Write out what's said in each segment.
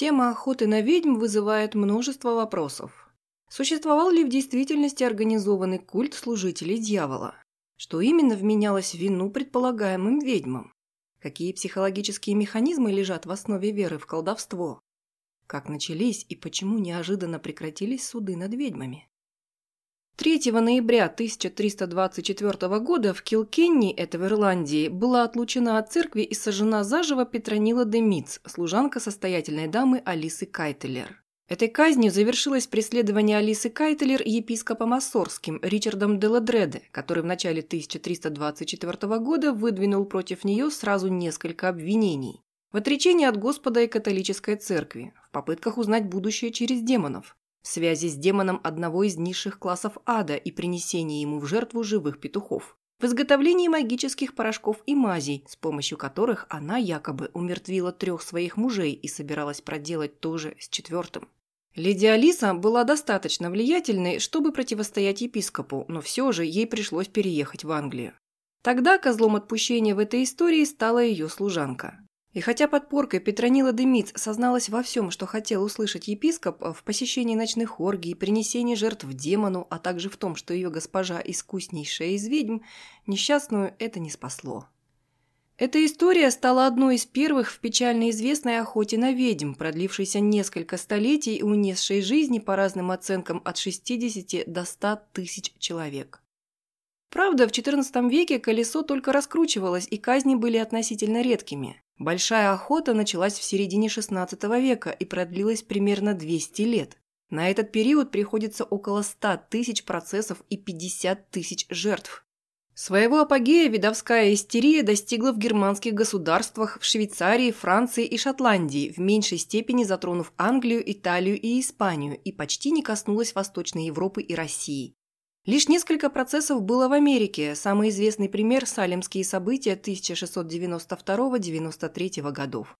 Тема охоты на ведьм вызывает множество вопросов. Существовал ли в действительности организованный культ служителей дьявола? Что именно вменялось в вину предполагаемым ведьмам? Какие психологические механизмы лежат в основе веры в колдовство? Как начались и почему неожиданно прекратились суды над ведьмами? 3 ноября 1324 года в Килкенни, это в Ирландии, была отлучена от церкви и сожжена заживо Петронила де Митц, служанка состоятельной дамы Алисы Кайтелер. Этой казнью завершилось преследование Алисы Кайтелер епископом Ассорским Ричардом де Ладреде, который в начале 1324 года выдвинул против нее сразу несколько обвинений. В отречении от Господа и католической церкви, в попытках узнать будущее через демонов, в связи с демоном одного из низших классов ада и принесении ему в жертву живых петухов, в изготовлении магических порошков и мазей, с помощью которых она якобы умертвила трех своих мужей и собиралась проделать то же с четвертым. Леди Алиса была достаточно влиятельной, чтобы противостоять епископу, но все же ей пришлось переехать в Англию. Тогда козлом отпущения в этой истории стала ее служанка. И хотя подпоркой Петронила Демиц созналась во всем, что хотел услышать епископ, в посещении ночных оргий, принесении жертв демону, а также в том, что ее госпожа искуснейшая из ведьм, несчастную это не спасло. Эта история стала одной из первых в печально известной охоте на ведьм, продлившейся несколько столетий и унесшей жизни по разным оценкам от 60 до 100 тысяч человек. Правда, в XIV веке колесо только раскручивалось, и казни были относительно редкими. Большая охота началась в середине XVI века и продлилась примерно 200 лет. На этот период приходится около 100 тысяч процессов и 50 тысяч жертв. Своего апогея видовская истерия достигла в германских государствах, в Швейцарии, Франции и Шотландии, в меньшей степени затронув Англию, Италию и Испанию, и почти не коснулась Восточной Европы и России. Лишь несколько процессов было в Америке, самый известный пример – Салемские события 1692-93 годов.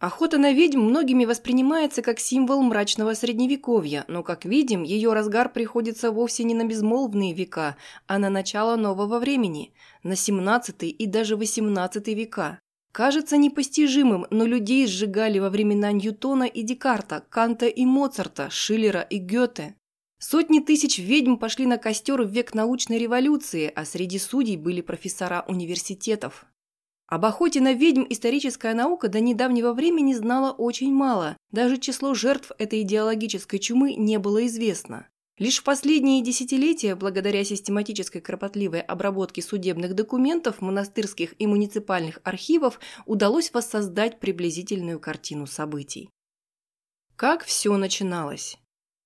Охота на ведьм многими воспринимается как символ мрачного средневековья, но, как видим, ее разгар приходится вовсе не на безмолвные века, а на начало нового времени, на 17 и даже 18 века. Кажется непостижимым, но людей сжигали во времена Ньютона и Декарта, Канта и Моцарта, Шиллера и Гёте. Сотни тысяч ведьм пошли на костер в век научной революции, а среди судей были профессора университетов. Об охоте на ведьм историческая наука до недавнего времени знала очень мало, даже число жертв этой идеологической чумы не было известно. Лишь в последние десятилетия, благодаря систематической кропотливой обработке судебных документов, монастырских и муниципальных архивов, удалось воссоздать приблизительную картину событий. Как все начиналось?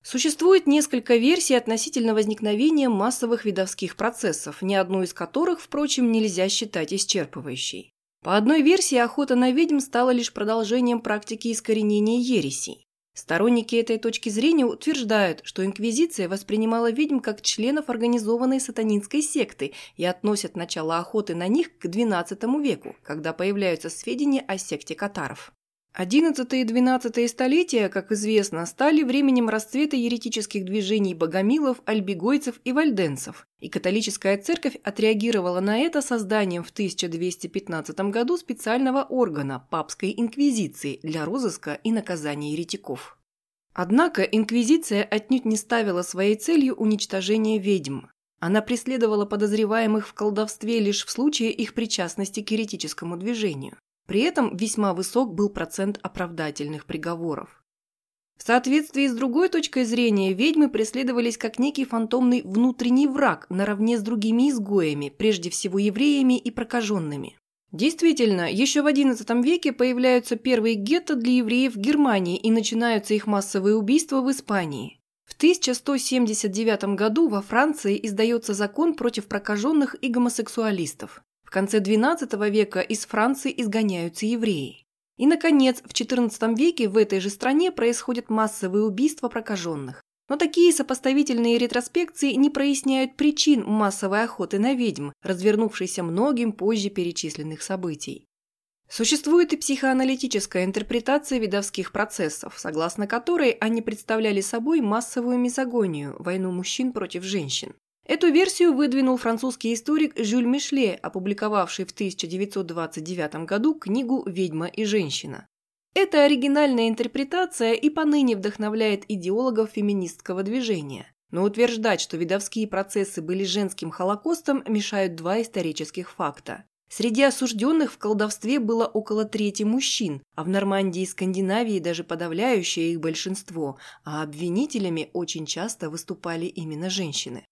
Существует несколько версий относительно возникновения массовых видовских процессов, ни одну из которых, впрочем, нельзя считать исчерпывающей. По одной версии, охота на ведьм стала лишь продолжением практики искоренения ересей. Сторонники этой точки зрения утверждают, что инквизиция воспринимала ведьм как членов организованной сатанинской секты и относят начало охоты на них к XII веку, когда появляются сведения о секте катаров. XI и XII столетия, как известно, стали временем расцвета еретических движений богомилов, альбегойцев и вальденцев, и католическая церковь отреагировала на это созданием в 1215 году специального органа – папской инквизиции для розыска и наказания еретиков. Однако инквизиция отнюдь не ставила своей целью уничтожение ведьм. Она преследовала подозреваемых в колдовстве лишь в случае их причастности к еретическому движению. При этом весьма высок был процент оправдательных приговоров. В соответствии с другой точкой зрения, ведьмы преследовались как некий фантомный внутренний враг наравне с другими изгоями, прежде всего евреями и прокаженными. Действительно, еще в XI веке появляются первые гетто для евреев в Германии и начинаются их массовые убийства в Испании. В 1179 году во Франции издается закон против прокаженных и гомосексуалистов. В конце XII века из Франции изгоняются евреи. И, наконец, в XIV веке в этой же стране происходят массовые убийства прокаженных. Но такие сопоставительные ретроспекции не проясняют причин массовой охоты на ведьм, развернувшейся многим позже перечисленных событий. Существует и психоаналитическая интерпретация видовских процессов, согласно которой они представляли собой массовую мизогонию, войну мужчин против женщин. Эту версию выдвинул французский историк Жюль Мишле, опубликовавший в 1929 году книгу «Ведьма и женщина». Эта оригинальная интерпретация и поныне вдохновляет идеологов феминистского движения. Но утверждать, что видовские процессы были женским холокостом, мешают два исторических факта. Среди осужденных в колдовстве было около трети мужчин, а в Нормандии и Скандинавии даже подавляющее их большинство, а обвинителями очень часто выступали именно женщины.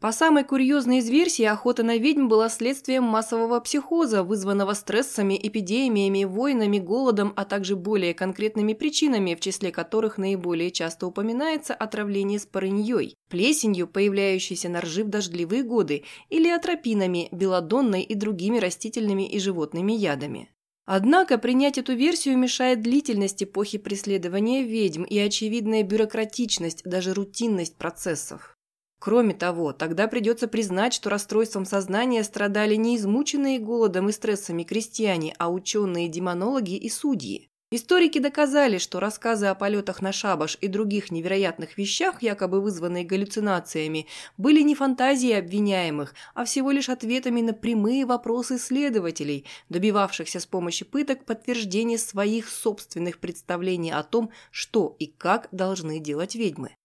По самой курьезной из версий, охота на ведьм была следствием массового психоза, вызванного стрессами, эпидемиями, войнами, голодом, а также более конкретными причинами, в числе которых наиболее часто упоминается отравление спорыньей, плесенью, появляющейся на ржи в дождливые годы, или атропинами, белодонной и другими растительными и животными ядами. Однако принять эту версию мешает длительность эпохи преследования ведьм и очевидная бюрократичность, даже рутинность процессов. Кроме того, тогда придется признать, что расстройством сознания страдали не измученные голодом и стрессами крестьяне, а ученые-демонологи и судьи. Историки доказали, что рассказы о полетах на шабаш и других невероятных вещах, якобы вызванные галлюцинациями, были не фантазией обвиняемых, а всего лишь ответами на прямые вопросы следователей, добивавшихся с помощью пыток подтверждения своих собственных представлений о том, что и как должны делать ведьмы.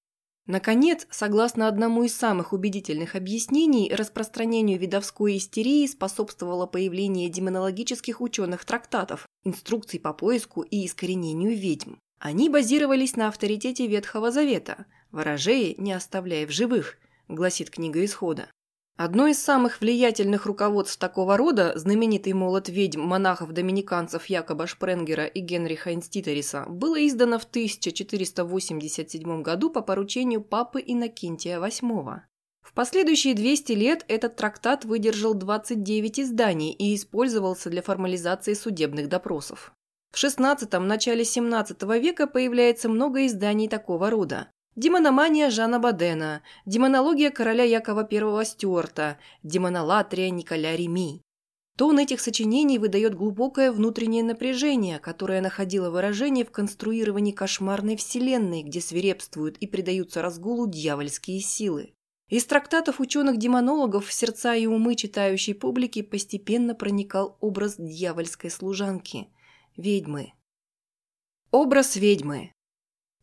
Наконец, согласно одному из самых убедительных объяснений, распространению видовской истерии способствовало появление демонологических ученых трактатов, инструкций по поиску и искоренению ведьм. Они базировались на авторитете Ветхого Завета «Ворожеи не оставляя в живых», гласит книга Исхода. Одно из самых влиятельных руководств такого рода, знаменитый молот ведьм монахов-доминиканцев Якоба Шпренгера и Генриха Инститериса, было издано в 1487 году по поручению папы Иннокентия VIII. В последующие 200 лет этот трактат выдержал 29 изданий и использовался для формализации судебных допросов. В XVI – начале XVII века появляется много изданий такого рода. Демономания Жана Бадена, демонология короля Якова I Стюарта, демонолатрия Николя Реми. Тон этих сочинений выдает глубокое внутреннее напряжение, которое находило выражение в конструировании кошмарной вселенной, где свирепствуют и предаются разгулу дьявольские силы. Из трактатов ученых-демонологов в сердца и умы читающей публики постепенно проникал образ дьявольской служанки – ведьмы. Образ ведьмы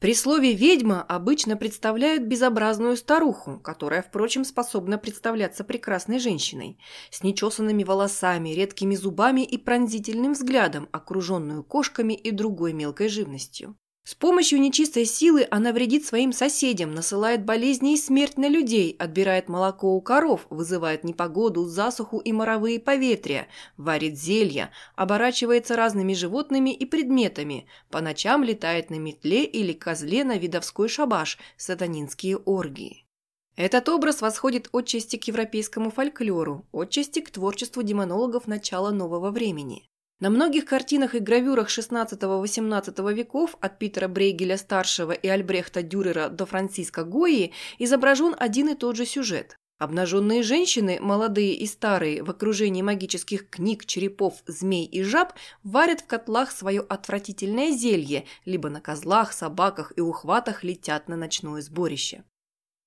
при слове «ведьма» обычно представляют безобразную старуху, которая, впрочем, способна представляться прекрасной женщиной, с нечесанными волосами, редкими зубами и пронзительным взглядом, окруженную кошками и другой мелкой живностью. С помощью нечистой силы она вредит своим соседям, насылает болезни и смерть на людей, отбирает молоко у коров, вызывает непогоду, засуху и моровые поветрия, варит зелья, оборачивается разными животными и предметами, по ночам летает на метле или козле на видовской шабаш, сатанинские оргии. Этот образ восходит отчасти к европейскому фольклору, отчасти к творчеству демонологов начала нового времени. На многих картинах и гравюрах XVI-XVIII веков от Питера Брейгеля-старшего и Альбрехта Дюрера до Франциска Гои изображен один и тот же сюжет. Обнаженные женщины, молодые и старые, в окружении магических книг, черепов, змей и жаб, варят в котлах свое отвратительное зелье, либо на козлах, собаках и ухватах летят на ночное сборище.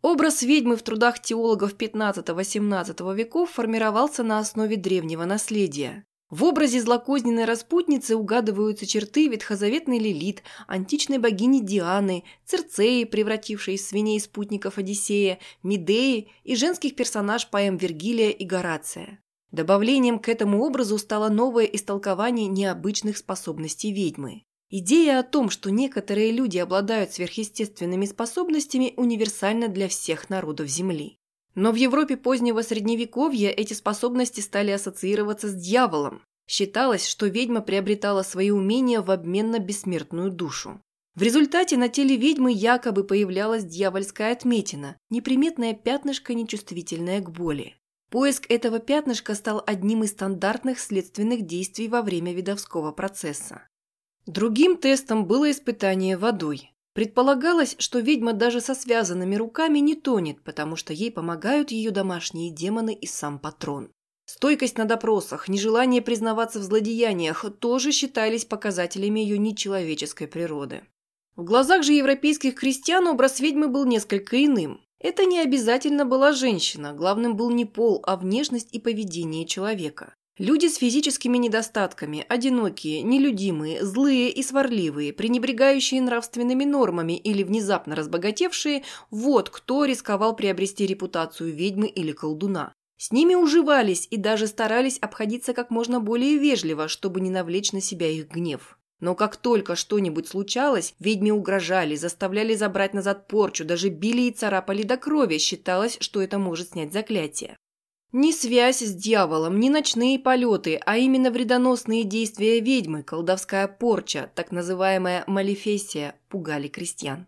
Образ ведьмы в трудах теологов XV-XVII веков формировался на основе древнего наследия. В образе злокозненной распутницы угадываются черты ветхозаветной Лилит, античной богини Дианы, Церцеи, превратившей из свиней спутников Одиссея, Медеи и женских персонаж поэм Вергилия и Горация. Добавлением к этому образу стало новое истолкование необычных способностей ведьмы. Идея о том, что некоторые люди обладают сверхъестественными способностями, универсальна для всех народов Земли. Но в Европе позднего Средневековья эти способности стали ассоциироваться с дьяволом. Считалось, что ведьма приобретала свои умения в обмен на бессмертную душу. В результате на теле ведьмы якобы появлялась дьявольская отметина, неприметное пятнышко, нечувствительное к боли. Поиск этого пятнышка стал одним из стандартных следственных действий во время видовского процесса. Другим тестом было испытание водой. Предполагалось, что ведьма даже со связанными руками не тонет, потому что ей помогают ее домашние демоны и сам патрон. Стойкость на допросах, нежелание признаваться в злодеяниях тоже считались показателями ее нечеловеческой природы. В глазах же европейских крестьян образ ведьмы был несколько иным. Это не обязательно была женщина, главным был не пол, а внешность и поведение человека. Люди с физическими недостатками, одинокие, нелюдимые, злые и сварливые, пренебрегающие нравственными нормами или внезапно разбогатевшие – вот кто рисковал приобрести репутацию ведьмы или колдуна. С ними уживались и даже старались обходиться как можно более вежливо, чтобы не навлечь на себя их гнев. Но как только что-нибудь случалось, ведьме угрожали, заставляли забрать назад порчу, даже били и царапали до крови, считалось, что это может снять заклятие. Ни связь с дьяволом, ни ночные полеты, а именно вредоносные действия ведьмы, колдовская порча, так называемая малефесия, пугали крестьян.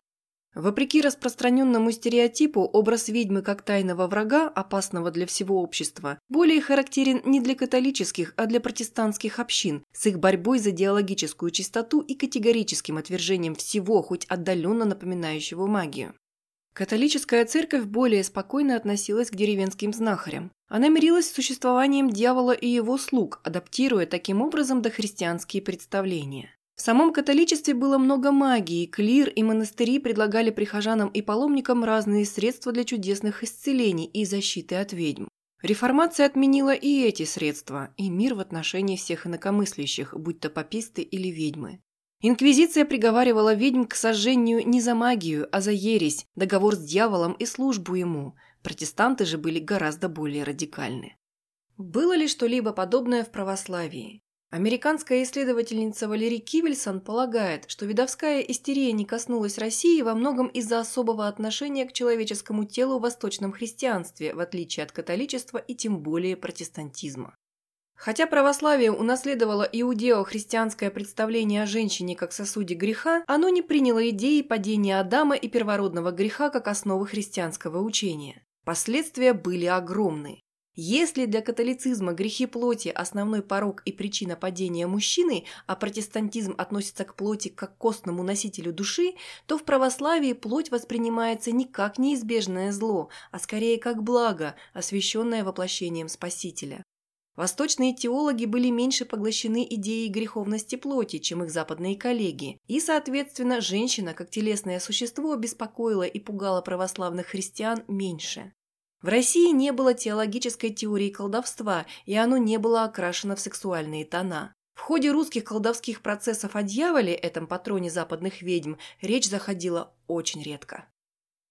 Вопреки распространенному стереотипу, образ ведьмы как тайного врага, опасного для всего общества, более характерен не для католических, а для протестантских общин, с их борьбой за диалогическую чистоту и категорическим отвержением всего, хоть отдаленно напоминающего магию. Католическая церковь более спокойно относилась к деревенским знахарям. Она мирилась с существованием дьявола и его слуг, адаптируя таким образом дохристианские представления. В самом католичестве было много магии, клир и монастыри предлагали прихожанам и паломникам разные средства для чудесных исцелений и защиты от ведьм. Реформация отменила и эти средства, и мир в отношении всех инакомыслящих, будь то пописты или ведьмы. Инквизиция приговаривала ведьм к сожжению не за магию, а за ересь, договор с дьяволом и службу ему. Протестанты же были гораздо более радикальны. Было ли что-либо подобное в православии? Американская исследовательница Валерий Кивельсон полагает, что видовская истерия не коснулась России во многом из-за особого отношения к человеческому телу в восточном христианстве, в отличие от католичества и тем более протестантизма. Хотя православие унаследовало иудео-христианское представление о женщине как сосуде греха, оно не приняло идеи падения Адама и первородного греха как основы христианского учения. Последствия были огромны. Если для католицизма грехи плоти – основной порог и причина падения мужчины, а протестантизм относится к плоти как к костному носителю души, то в православии плоть воспринимается не как неизбежное зло, а скорее как благо, освященное воплощением Спасителя. Восточные теологи были меньше поглощены идеей греховности плоти, чем их западные коллеги, и, соответственно, женщина, как телесное существо, беспокоила и пугала православных христиан меньше. В России не было теологической теории колдовства, и оно не было окрашено в сексуальные тона. В ходе русских колдовских процессов о дьяволе, этом патроне западных ведьм, речь заходила очень редко.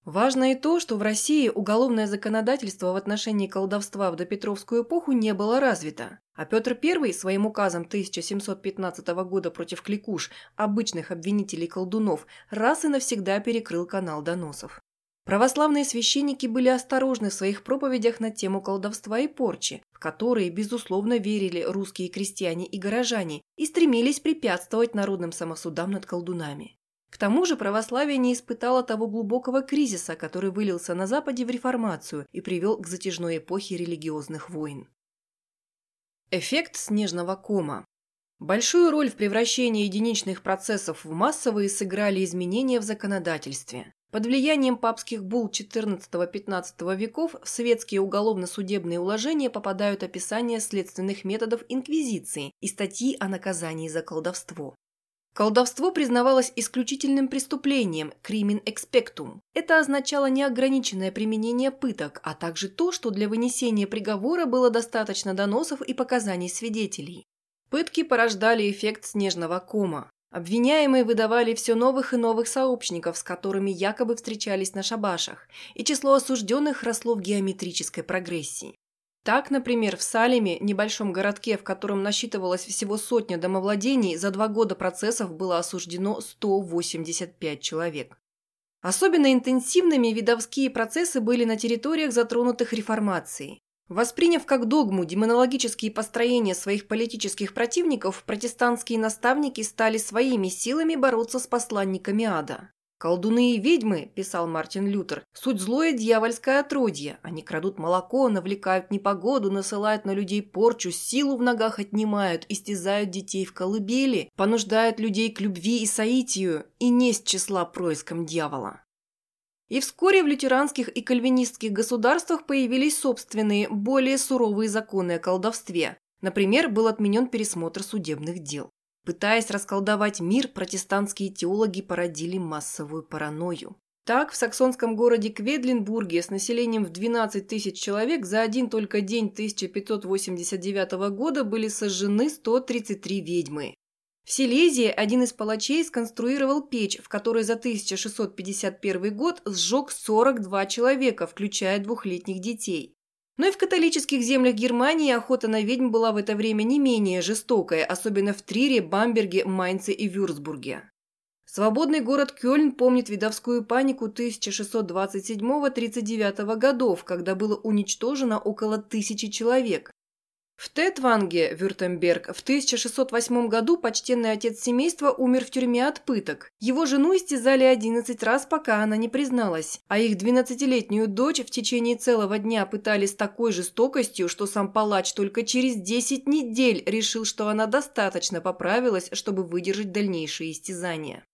Важно и то, что в России уголовное законодательство в отношении колдовства в допетровскую эпоху не было развито, а Петр I своим указом 1715 года против кликуш, обычных обвинителей колдунов, раз и навсегда перекрыл канал доносов. Православные священники были осторожны в своих проповедях на тему колдовства и порчи, в которые, безусловно, верили русские крестьяне и горожане и стремились препятствовать народным самосудам над колдунами. К тому же православие не испытало того глубокого кризиса, который вылился на Западе в реформацию и привел к затяжной эпохе религиозных войн. Эффект снежного кома. Большую роль в превращении единичных процессов в массовые сыграли изменения в законодательстве. Под влиянием папских булл XIV-XV веков в светские уголовно-судебные уложения попадают описания следственных методов инквизиции и статьи о наказании за колдовство. Колдовство признавалось исключительным преступлением «crimen expectum». Это означало неограниченное применение пыток, а также то, что для вынесения приговора было достаточно доносов и показаний свидетелей. Пытки порождали эффект снежного кома. Обвиняемые выдавали все новых и новых сообщников, с которыми якобы встречались на шабашах, и число осужденных росло в геометрической прогрессии. Так, например, в Салеме, небольшом городке, в котором насчитывалось всего сотня домовладений, за два года процессов было осуждено 185 человек. Особенно интенсивными видовские процессы были на территориях, затронутых реформацией. Восприняв как догму демонологические построения своих политических противников, протестантские наставники стали своими силами бороться с посланниками ада. «Колдуны и ведьмы», – писал Мартин Лютер, – «суть злое дьявольское отродье. Они крадут молоко, навлекают непогоду, насылают на людей порчу, силу в ногах отнимают, истязают детей в колыбели, понуждают людей к любви и соитию, и не с числа происком дьявола». И вскоре в лютеранских и кальвинистских государствах появились собственные, более суровые законы о колдовстве. Например, был отменен пересмотр судебных дел. Пытаясь расколдовать мир, протестантские теологи породили массовую паранойю. Так, в саксонском городе Кведлинбурге с населением в 12 тысяч человек за один только день 1589 года были сожжены 133 ведьмы. В Силезии один из палачей сконструировал печь, в которой за 1651 год сжег 42 человека, включая двухлетних детей. Но и в католических землях Германии охота на ведьм была в это время не менее жестокая, особенно в Трире, Бамберге, Майнце и Вюрцбурге. Свободный город Кёльн помнит видовскую панику 1627-39 годов, когда было уничтожено около тысячи человек. В Тетванге, Вюртемберг, в 1608 году почтенный отец семейства умер в тюрьме от пыток. Его жену истязали 11 раз, пока она не призналась, а их 12-летнюю дочь в течение целого дня пытали с такой жестокостью, что сам палач только через 10 недель решил, что она достаточно поправилась, чтобы выдержать дальнейшие истязания.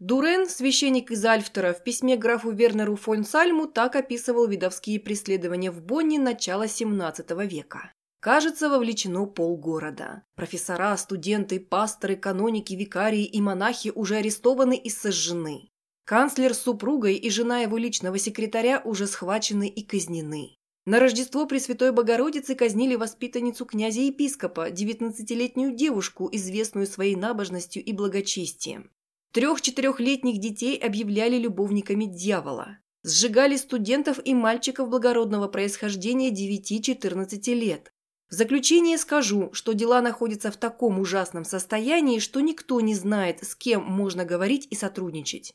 Дурен, священник из Альфтера, в письме графу Вернеру фон Сальму так описывал видовские преследования в Бонне начала XVII века. Кажется, вовлечено полгорода. Профессора, студенты, пасторы, каноники, викарии и монахи уже арестованы и сожжены. Канцлер с супругой и жена его личного секретаря уже схвачены и казнены. На Рождество Пресвятой Богородицы казнили воспитанницу князя-епископа, 19-летнюю девушку, известную своей набожностью и благочестием. Трех-четырехлетних детей объявляли любовниками дьявола. Сжигали студентов и мальчиков благородного происхождения 9-14 лет. В заключение скажу, что дела находятся в таком ужасном состоянии, что никто не знает, с кем можно говорить и сотрудничать.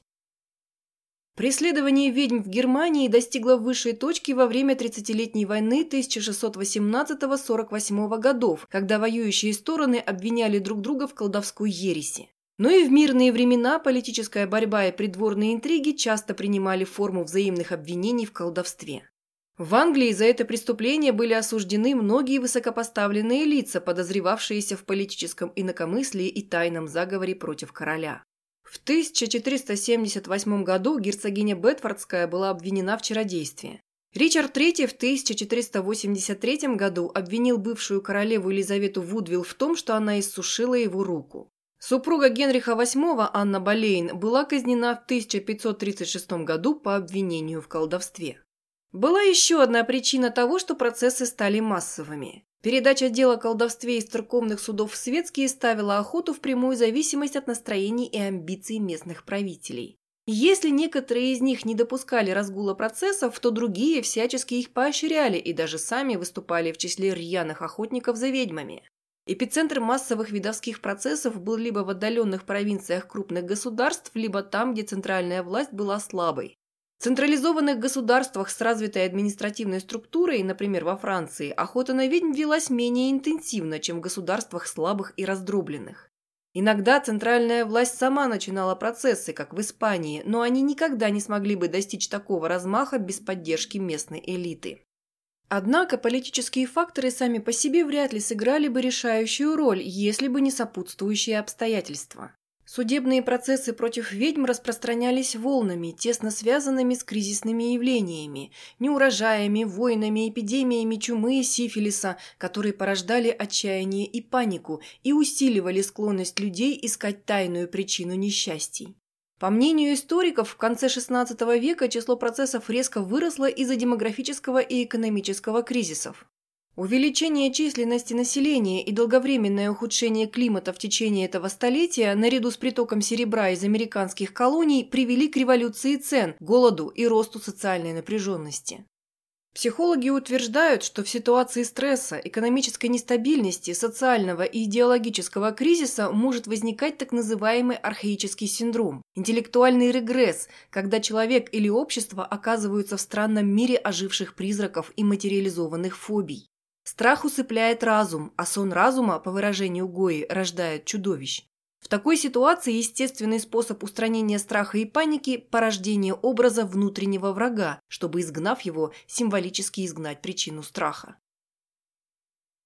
Преследование ведьм в Германии достигло высшей точки во время 30-летней войны 1618-48 годов, когда воюющие стороны обвиняли друг друга в колдовской ереси. Но и в мирные времена политическая борьба и придворные интриги часто принимали форму взаимных обвинений в колдовстве. В Англии за это преступление были осуждены многие высокопоставленные лица, подозревавшиеся в политическом инакомыслии и тайном заговоре против короля. В 1478 году герцогиня Бетфордская была обвинена в чародействе. Ричард III в 1483 году обвинил бывшую королеву Елизавету Вудвилл в том, что она иссушила его руку. Супруга Генриха VIII Анна Болейн была казнена в 1536 году по обвинению в колдовстве. Была еще одна причина того, что процессы стали массовыми. Передача дела о колдовстве из церковных судов в светские ставила охоту в прямую зависимость от настроений и амбиций местных правителей. Если некоторые из них не допускали разгула процессов, то другие всячески их поощряли и даже сами выступали в числе рьяных охотников за ведьмами. Эпицентр массовых видовских процессов был либо в отдаленных провинциях крупных государств, либо там, где центральная власть была слабой. Централизованных государствах с развитой административной структурой, например, во Франции, охота на ведьм велась менее интенсивно, чем в государствах слабых и раздробленных. Иногда центральная власть сама начинала процессы, как в Испании, но они никогда не смогли бы достичь такого размаха без поддержки местной элиты. Однако политические факторы сами по себе вряд ли сыграли бы решающую роль, если бы не сопутствующие обстоятельства. Судебные процессы против ведьм распространялись волнами, тесно связанными с кризисными явлениями, неурожаями, войнами, эпидемиями чумы и сифилиса, которые порождали отчаяние и панику и усиливали склонность людей искать тайную причину несчастий. По мнению историков, в конце XVI века число процессов резко выросло из-за демографического и экономического кризисов. Увеличение численности населения и долговременное ухудшение климата в течение этого столетия, наряду с притоком серебра из американских колоний, привели к революции цен, голоду и росту социальной напряженности. Психологи утверждают, что в ситуации стресса, экономической нестабильности, социального и идеологического кризиса может возникать так называемый архаический синдром – интеллектуальный регресс, когда человек или общество оказываются в странном мире оживших призраков и материализованных фобий. Страх усыпляет разум, а сон разума, по выражению Гои, рождает чудовищ. В такой ситуации естественный способ устранения страха и паники – порождение образа внутреннего врага, чтобы, изгнав его, символически изгнать причину страха.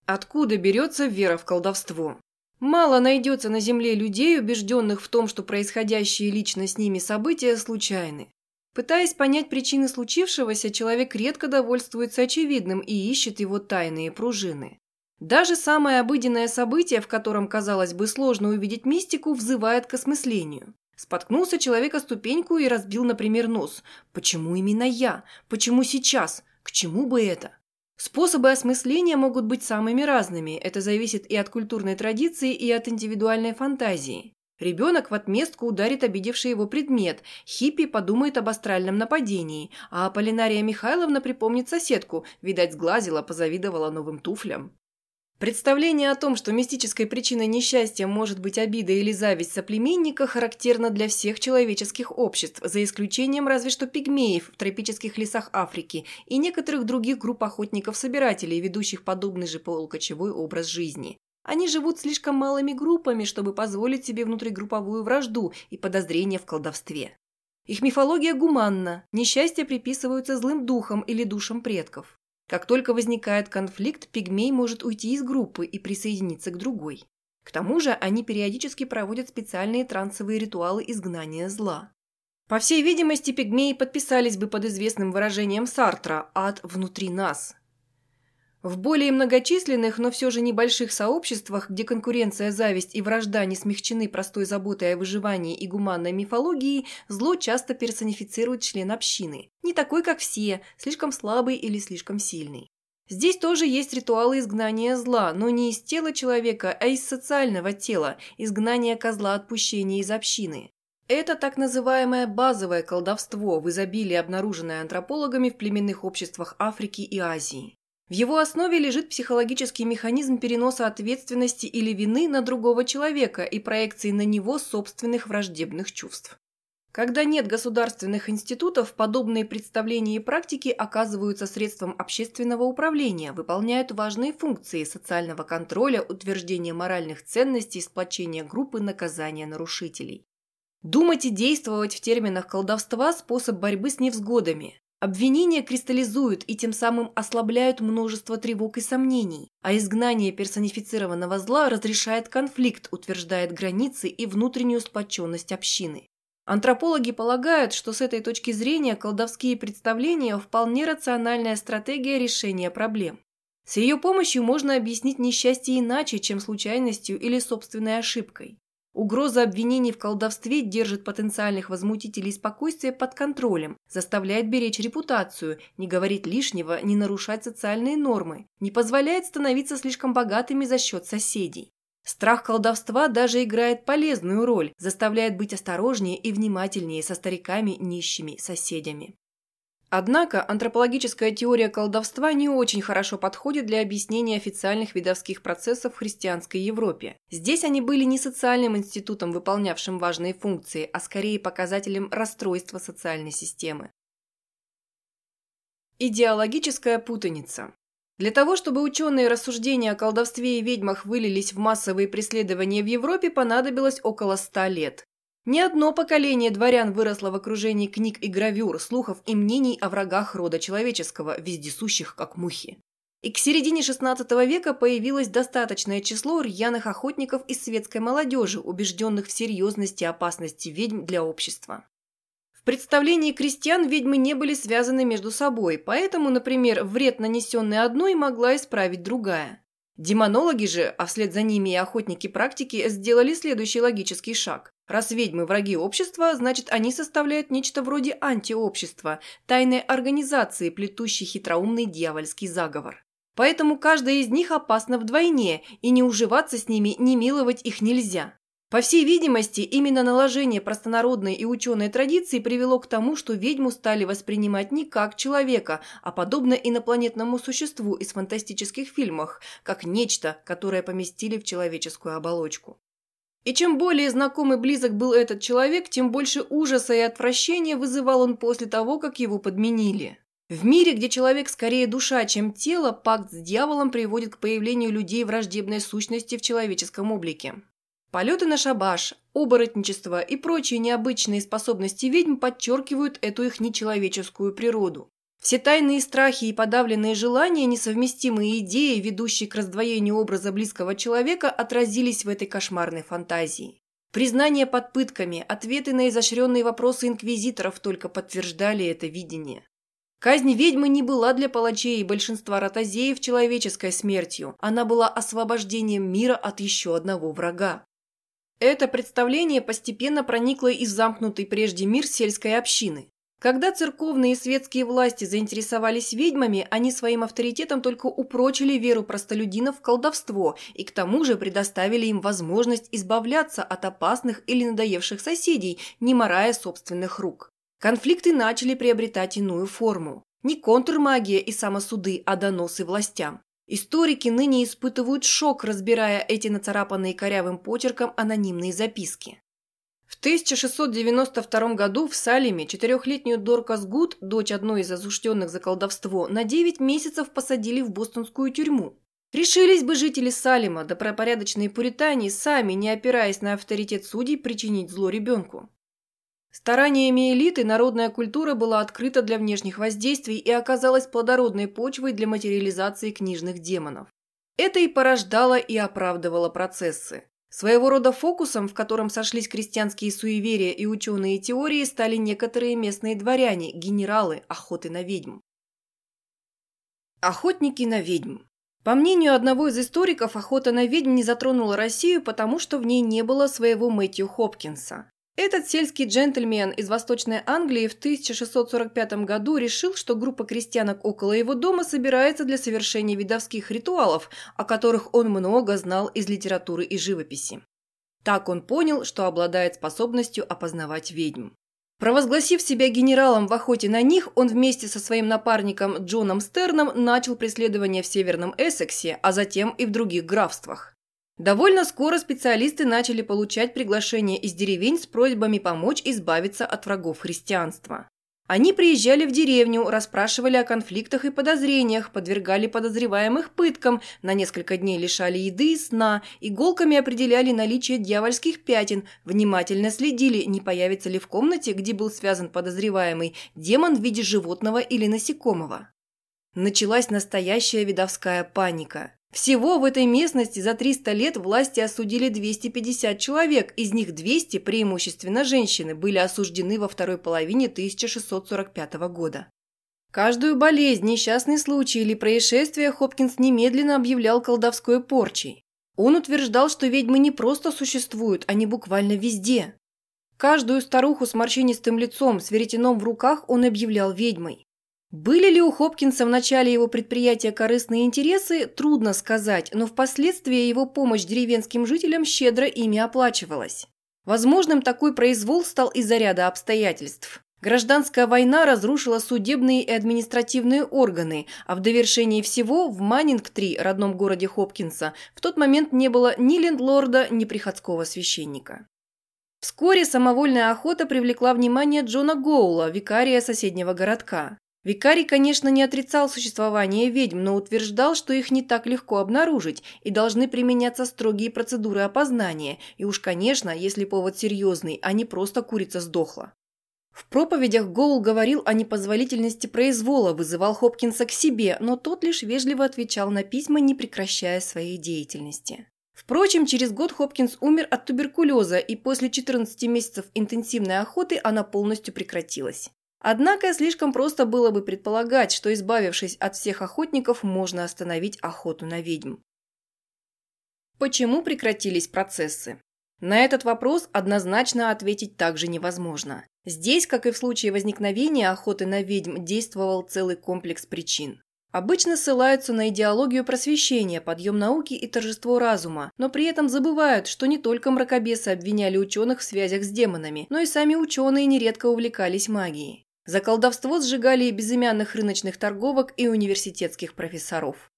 Откуда берется вера в колдовство? Мало найдется на Земле людей, убежденных в том, что происходящие лично с ними события случайны. Пытаясь понять причины случившегося, человек редко довольствуется очевидным и ищет его тайные пружины. Даже самое обыденное событие, в котором, казалось бы, сложно увидеть мистику, взывает к осмыслению. Споткнулся человек о ступеньку и разбил, например, нос. Почему именно я? Почему сейчас? К чему бы это? Способы осмысления могут быть самыми разными. Это зависит и от культурной традиции, и от индивидуальной фантазии. Ребенок в отместку ударит обидевший его предмет, хиппи подумает об астральном нападении, а Аполлинария Михайловна припомнит соседку, видать, сглазила, позавидовала новым туфлям. Представление о том, что мистической причиной несчастья может быть обида или зависть соплеменника, характерно для всех человеческих обществ, за исключением разве что пигмеев в тропических лесах Африки и некоторых других групп охотников-собирателей, ведущих подобный же полукочевой образ жизни. Они живут слишком малыми группами, чтобы позволить себе внутригрупповую вражду и подозрения в колдовстве. Их мифология гуманна, несчастья приписываются злым духам или душам предков. Как только возникает конфликт, пигмей может уйти из группы и присоединиться к другой. К тому же они периодически проводят специальные трансовые ритуалы изгнания зла. По всей видимости, пигмеи подписались бы под известным выражением Сартра «ад внутри нас», в более многочисленных, но все же небольших сообществах, где конкуренция, зависть и вражда не смягчены простой заботой о выживании и гуманной мифологией, зло часто персонифицирует член общины. Не такой, как все, слишком слабый или слишком сильный. Здесь тоже есть ритуалы изгнания зла, но не из тела человека, а из социального тела, изгнания козла отпущения из общины. Это так называемое базовое колдовство, в изобилии обнаруженное антропологами в племенных обществах Африки и Азии. В его основе лежит психологический механизм переноса ответственности или вины на другого человека и проекции на него собственных враждебных чувств. Когда нет государственных институтов, подобные представления и практики оказываются средством общественного управления, выполняют важные функции социального контроля, утверждения моральных ценностей, сплочения группы, наказания нарушителей. Думать и действовать в терминах колдовства – способ борьбы с невзгодами. Обвинения кристаллизуют и тем самым ослабляют множество тревог и сомнений, а изгнание персонифицированного зла разрешает конфликт, утверждает границы и внутреннюю сплоченность общины. Антропологи полагают, что с этой точки зрения колдовские представления – вполне рациональная стратегия решения проблем. С ее помощью можно объяснить несчастье иначе, чем случайностью или собственной ошибкой. Угроза обвинений в колдовстве держит потенциальных возмутителей спокойствия под контролем, заставляет беречь репутацию, не говорить лишнего, не нарушать социальные нормы, не позволяет становиться слишком богатыми за счет соседей. Страх колдовства даже играет полезную роль, заставляет быть осторожнее и внимательнее со стариками, нищими соседями. Однако антропологическая теория колдовства не очень хорошо подходит для объяснения официальных видовских процессов в христианской Европе. Здесь они были не социальным институтом, выполнявшим важные функции, а скорее показателем расстройства социальной системы. Идеологическая путаница. Для того, чтобы ученые рассуждения о колдовстве и ведьмах вылились в массовые преследования в Европе, понадобилось около ста лет. Не одно поколение дворян выросло в окружении книг и гравюр, слухов и мнений о врагах рода человеческого, вездесущих как мухи. И к середине XVI века появилось достаточное число рьяных охотников из светской молодежи, убежденных в серьезности опасности ведьм для общества. В представлении крестьян ведьмы не были связаны между собой, поэтому, например, вред, нанесенный одной, могла исправить другая. Демонологи же, а вслед за ними и охотники практики, сделали следующий логический шаг. Раз ведьмы враги общества, значит они составляют нечто вроде антиобщества, тайной организации, плетущей хитроумный дьявольский заговор. Поэтому каждая из них опасна вдвойне, и не уживаться с ними, не миловать их нельзя. По всей видимости, именно наложение простонародной и ученой традиции привело к тому, что ведьму стали воспринимать не как человека, а подобно инопланетному существу из фантастических фильмов, как нечто, которое поместили в человеческую оболочку. И чем более знаком и близок был этот человек, тем больше ужаса и отвращения вызывал он после того, как его подменили. В мире, где человек скорее душа, чем тело, пакт с дьяволом приводит к появлению людей враждебной сущности в человеческом облике. Полеты на шабаш, оборотничество и прочие необычные способности ведьм подчеркивают эту их нечеловеческую природу. Все тайные страхи и подавленные желания, несовместимые идеи, ведущие к раздвоению образа близкого человека, отразились в этой кошмарной фантазии. Признания под пытками, ответы на изощренные вопросы инквизиторов только подтверждали это видение. Казнь ведьмы не была для палачей и большинства ротозеев человеческой смертью, она была освобождением мира от еще одного врага. Это представление постепенно проникло и в замкнутый прежде мир сельской общины. Когда церковные и светские власти заинтересовались ведьмами, они своим авторитетом только упрочили веру простолюдинов в колдовство и к тому же предоставили им возможность избавляться от опасных или надоевших соседей, не морая собственных рук. Конфликты начали приобретать иную форму. Не контрмагия и самосуды, а доносы властям. Историки ныне испытывают шок, разбирая эти нацарапанные корявым почерком анонимные записки. В 1692 году в Салеме четырехлетнюю Доркас Гуд, дочь одной из осужденных за колдовство, на 9 месяцев посадили в бостонскую тюрьму. Решились бы жители Салема, да пропорядочные пуритане, сами, не опираясь на авторитет судей, причинить зло ребенку. Стараниями элиты народная культура была открыта для внешних воздействий и оказалась плодородной почвой для материализации книжных демонов. Это и порождало и оправдывало процессы. Своего рода фокусом, в котором сошлись крестьянские суеверия и ученые теории, стали некоторые местные дворяне, генералы охоты на ведьм. Охотники на ведьм. По мнению одного из историков, охота на ведьм не затронула Россию, потому что в ней не было своего Мэтью Хопкинса. Этот сельский джентльмен из Восточной Англии в 1645 году решил, что группа крестьянок около его дома собирается для совершения видовских ритуалов, о которых он много знал из литературы и живописи. Так он понял, что обладает способностью опознавать ведьм. Провозгласив себя генералом в охоте на них, он вместе со своим напарником Джоном Стерном начал преследование в Северном Эссексе, а затем и в других графствах. Довольно скоро специалисты начали получать приглашения из деревень с просьбами помочь избавиться от врагов христианства. Они приезжали в деревню, расспрашивали о конфликтах и подозрениях, подвергали подозреваемых пыткам, на несколько дней лишали еды и сна, иголками определяли наличие дьявольских пятен, внимательно следили, не появится ли в комнате, где был связан подозреваемый, демон в виде животного или насекомого. Началась настоящая видовская паника. Всего в этой местности за 300 лет власти осудили 250 человек, из них 200, преимущественно женщины, были осуждены во второй половине 1645 года. Каждую болезнь, несчастный случай или происшествие Хопкинс немедленно объявлял колдовской порчей. Он утверждал, что ведьмы не просто существуют, они буквально везде. Каждую старуху с морщинистым лицом, с веретеном в руках он объявлял ведьмой. Были ли у Хопкинса в начале его предприятия корыстные интересы, трудно сказать, но впоследствии его помощь деревенским жителям щедро ими оплачивалась. Возможным такой произвол стал из-за ряда обстоятельств. Гражданская война разрушила судебные и административные органы, а в довершении всего в Маннинг-3, родном городе Хопкинса, в тот момент не было ни лендлорда, ни приходского священника. Вскоре самовольная охота привлекла внимание Джона Гоула, викария соседнего городка. Викарий, конечно, не отрицал существование ведьм, но утверждал, что их не так легко обнаружить и должны применяться строгие процедуры опознания, и уж, конечно, если повод серьезный, а не просто курица сдохла. В проповедях Гоул говорил о непозволительности произвола, вызывал Хопкинса к себе, но тот лишь вежливо отвечал на письма, не прекращая своей деятельности. Впрочем, через год Хопкинс умер от туберкулеза, и после 14 месяцев интенсивной охоты она полностью прекратилась. Однако слишком просто было бы предполагать, что, избавившись от всех охотников, можно остановить охоту на ведьм. Почему прекратились процессы? На этот вопрос однозначно ответить также невозможно. Здесь, как и в случае возникновения охоты на ведьм, действовал целый комплекс причин. Обычно ссылаются на идеологию просвещения, подъем науки и торжество разума, но при этом забывают, что не только мракобесы обвиняли ученых в связях с демонами, но и сами ученые нередко увлекались магией. За колдовство сжигали и безымянных рыночных торговок и университетских профессоров.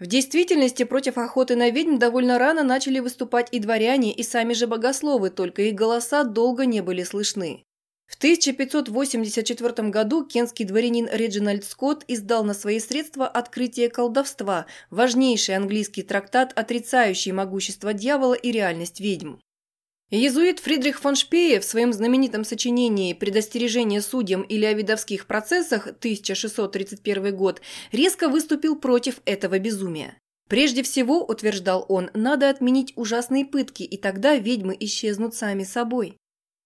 В действительности против охоты на ведьм довольно рано начали выступать и дворяне, и сами же богословы, только их голоса долго не были слышны. В 1584 году кентский дворянин Реджинальд Скотт издал на свои средства «Открытие колдовства», важнейший английский трактат, отрицающий могущество дьявола и реальность ведьм. Иезуит Фридрих фон Шпее в своем знаменитом сочинении «Предостережение судьям или о видовских процессах» 1631 год резко выступил против этого безумия. Прежде всего, утверждал он, надо отменить ужасные пытки, и тогда ведьмы исчезнут сами собой.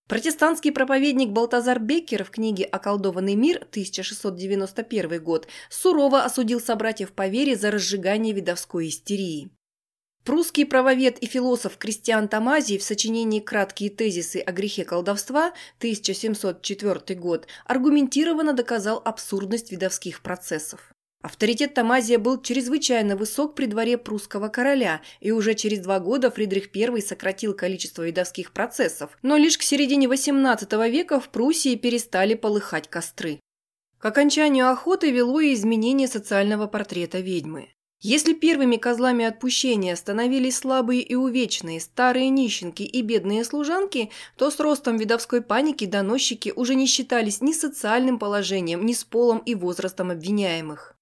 Протестантский проповедник Балтазар Беккер в книге «Околдованный мир» 1691 год сурово осудил собратьев по вере за разжигание видовской истерии. Прусский правовед и философ Кристиан Тамазий в сочинении «Краткие тезисы о грехе колдовства» 1704 год аргументированно доказал абсурдность видовских процессов. Авторитет Тамазия был чрезвычайно высок при дворе прусского короля, и уже через два года Фридрих I сократил количество видовских процессов, но лишь к середине XVIII века в Пруссии перестали полыхать костры. К окончанию охоты вело и изменение социального портрета ведьмы. Если первыми козлами отпущения становились слабые и увечные, старые нищенки и бедные служанки, то с ростом видовской паники доносчики уже не считались ни социальным положением, ни с полом и возрастом обвиняемых.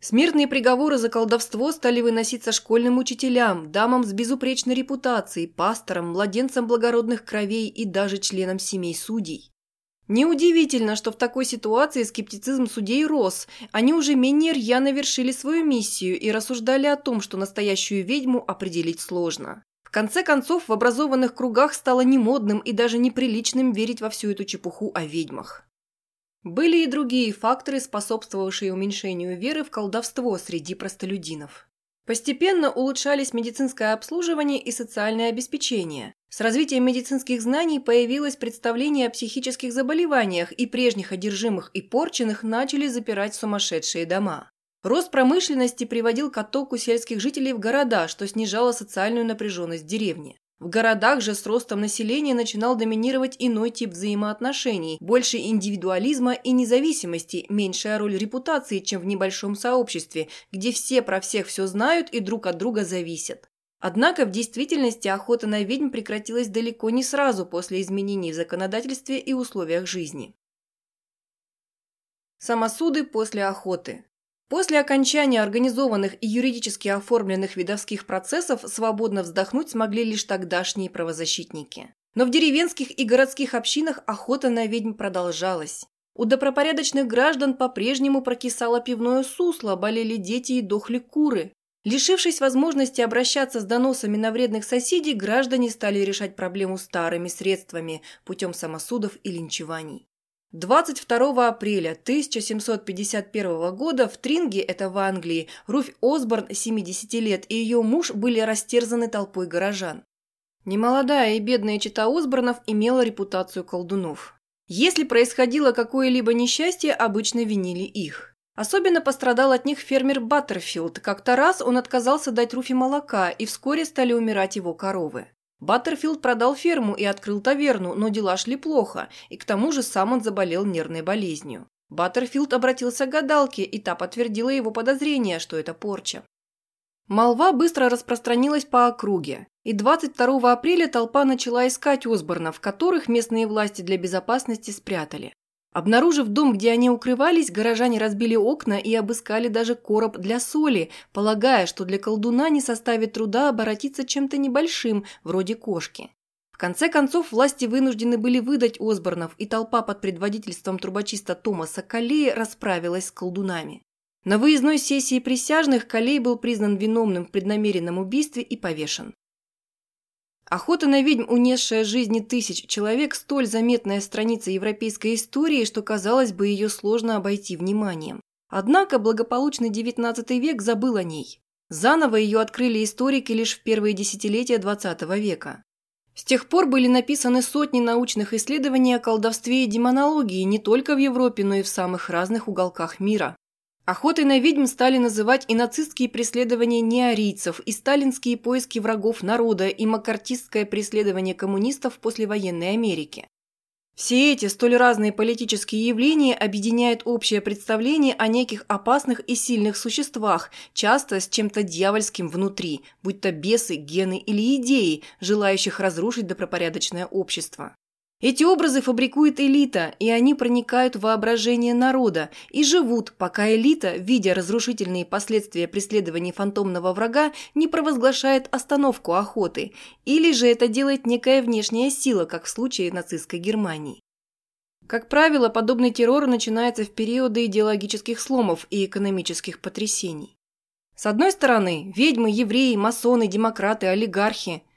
Смертные приговоры за колдовство стали выноситься школьным учителям, дамам с безупречной репутацией, пасторам, младенцам благородных кровей и даже членам семей судей. Неудивительно, что в такой ситуации скептицизм судей рос. Они уже менее рьяно вершили свою миссию и рассуждали о том, что настоящую ведьму определить сложно. В конце концов, в образованных кругах стало немодным и даже неприличным верить во всю эту чепуху о ведьмах. Были и другие факторы, способствовавшие уменьшению веры в колдовство среди простолюдинов. Постепенно улучшались медицинское обслуживание и социальное обеспечение. С развитием медицинских знаний появилось представление о психических заболеваниях, и прежних одержимых и порченных начали запирать сумасшедшие дома. Рост промышленности приводил к оттоку сельских жителей в города, что снижало социальную напряженность в деревне. В городах же с ростом населения начинал доминировать иной тип взаимоотношений, больше индивидуализма и независимости, меньшая роль репутации, чем в небольшом сообществе, где все про всех все знают и друг от друга зависят. Однако в действительности охота на ведьм прекратилась далеко не сразу после изменений в законодательстве и условиях жизни. Самосуды после охоты После окончания организованных и юридически оформленных видовских процессов свободно вздохнуть смогли лишь тогдашние правозащитники. Но в деревенских и городских общинах охота на ведьм продолжалась. У добропорядочных граждан по-прежнему прокисало пивное сусло, болели дети и дохли куры. Лишившись возможности обращаться с доносами на вредных соседей, граждане стали решать проблему старыми средствами путем самосудов и линчеваний. 22 апреля 1751 года в Тринге, это в Англии, Руфь Осборн, 70 лет, и ее муж были растерзаны толпой горожан. Немолодая и бедная чита Осборнов имела репутацию колдунов. Если происходило какое-либо несчастье, обычно винили их. Особенно пострадал от них фермер Баттерфилд. Как-то раз он отказался дать Руфи молока, и вскоре стали умирать его коровы. Баттерфилд продал ферму и открыл таверну, но дела шли плохо, и к тому же сам он заболел нервной болезнью. Баттерфилд обратился к гадалке, и та подтвердила его подозрение, что это порча. Молва быстро распространилась по округе, и 22 апреля толпа начала искать Осборнов, которых местные власти для безопасности спрятали. Обнаружив дом, где они укрывались, горожане разбили окна и обыскали даже короб для соли, полагая, что для колдуна не составит труда оборотиться чем-то небольшим, вроде кошки. В конце концов, власти вынуждены были выдать Осборнов, и толпа под предводительством трубочиста Томаса Каллея расправилась с колдунами. На выездной сессии присяжных Калей был признан виновным в преднамеренном убийстве и повешен. Охота на ведьм, унесшая жизни тысяч человек, столь заметная страница европейской истории, что, казалось бы, ее сложно обойти вниманием. Однако благополучный XIX век забыл о ней. Заново ее открыли историки лишь в первые десятилетия XX века. С тех пор были написаны сотни научных исследований о колдовстве и демонологии не только в Европе, но и в самых разных уголках мира. Охотой на ведьм стали называть и нацистские преследования неарийцев, и сталинские поиски врагов народа, и макартистское преследование коммунистов послевоенной Америке. Все эти столь разные политические явления объединяют общее представление о неких опасных и сильных существах, часто с чем-то дьявольским внутри, будь то бесы, гены или идеи, желающих разрушить добропорядочное общество. Эти образы фабрикует элита, и они проникают в воображение народа и живут, пока элита, видя разрушительные последствия преследования фантомного врага, не провозглашает остановку охоты, или же это делает некая внешняя сила, как в случае нацистской Германии. Как правило, подобный террор начинается в периоды идеологических сломов и экономических потрясений. С одной стороны, ведьмы, евреи, масоны, демократы, олигархи –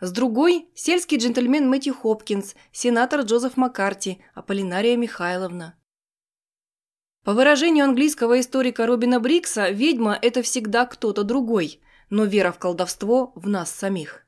с другой – сельский джентльмен Мэтью Хопкинс, сенатор Джозеф Маккарти, Аполлинария Михайловна. По выражению английского историка Робина Брикса, ведьма – это всегда кто-то другой. но вера в колдовство в нас самих.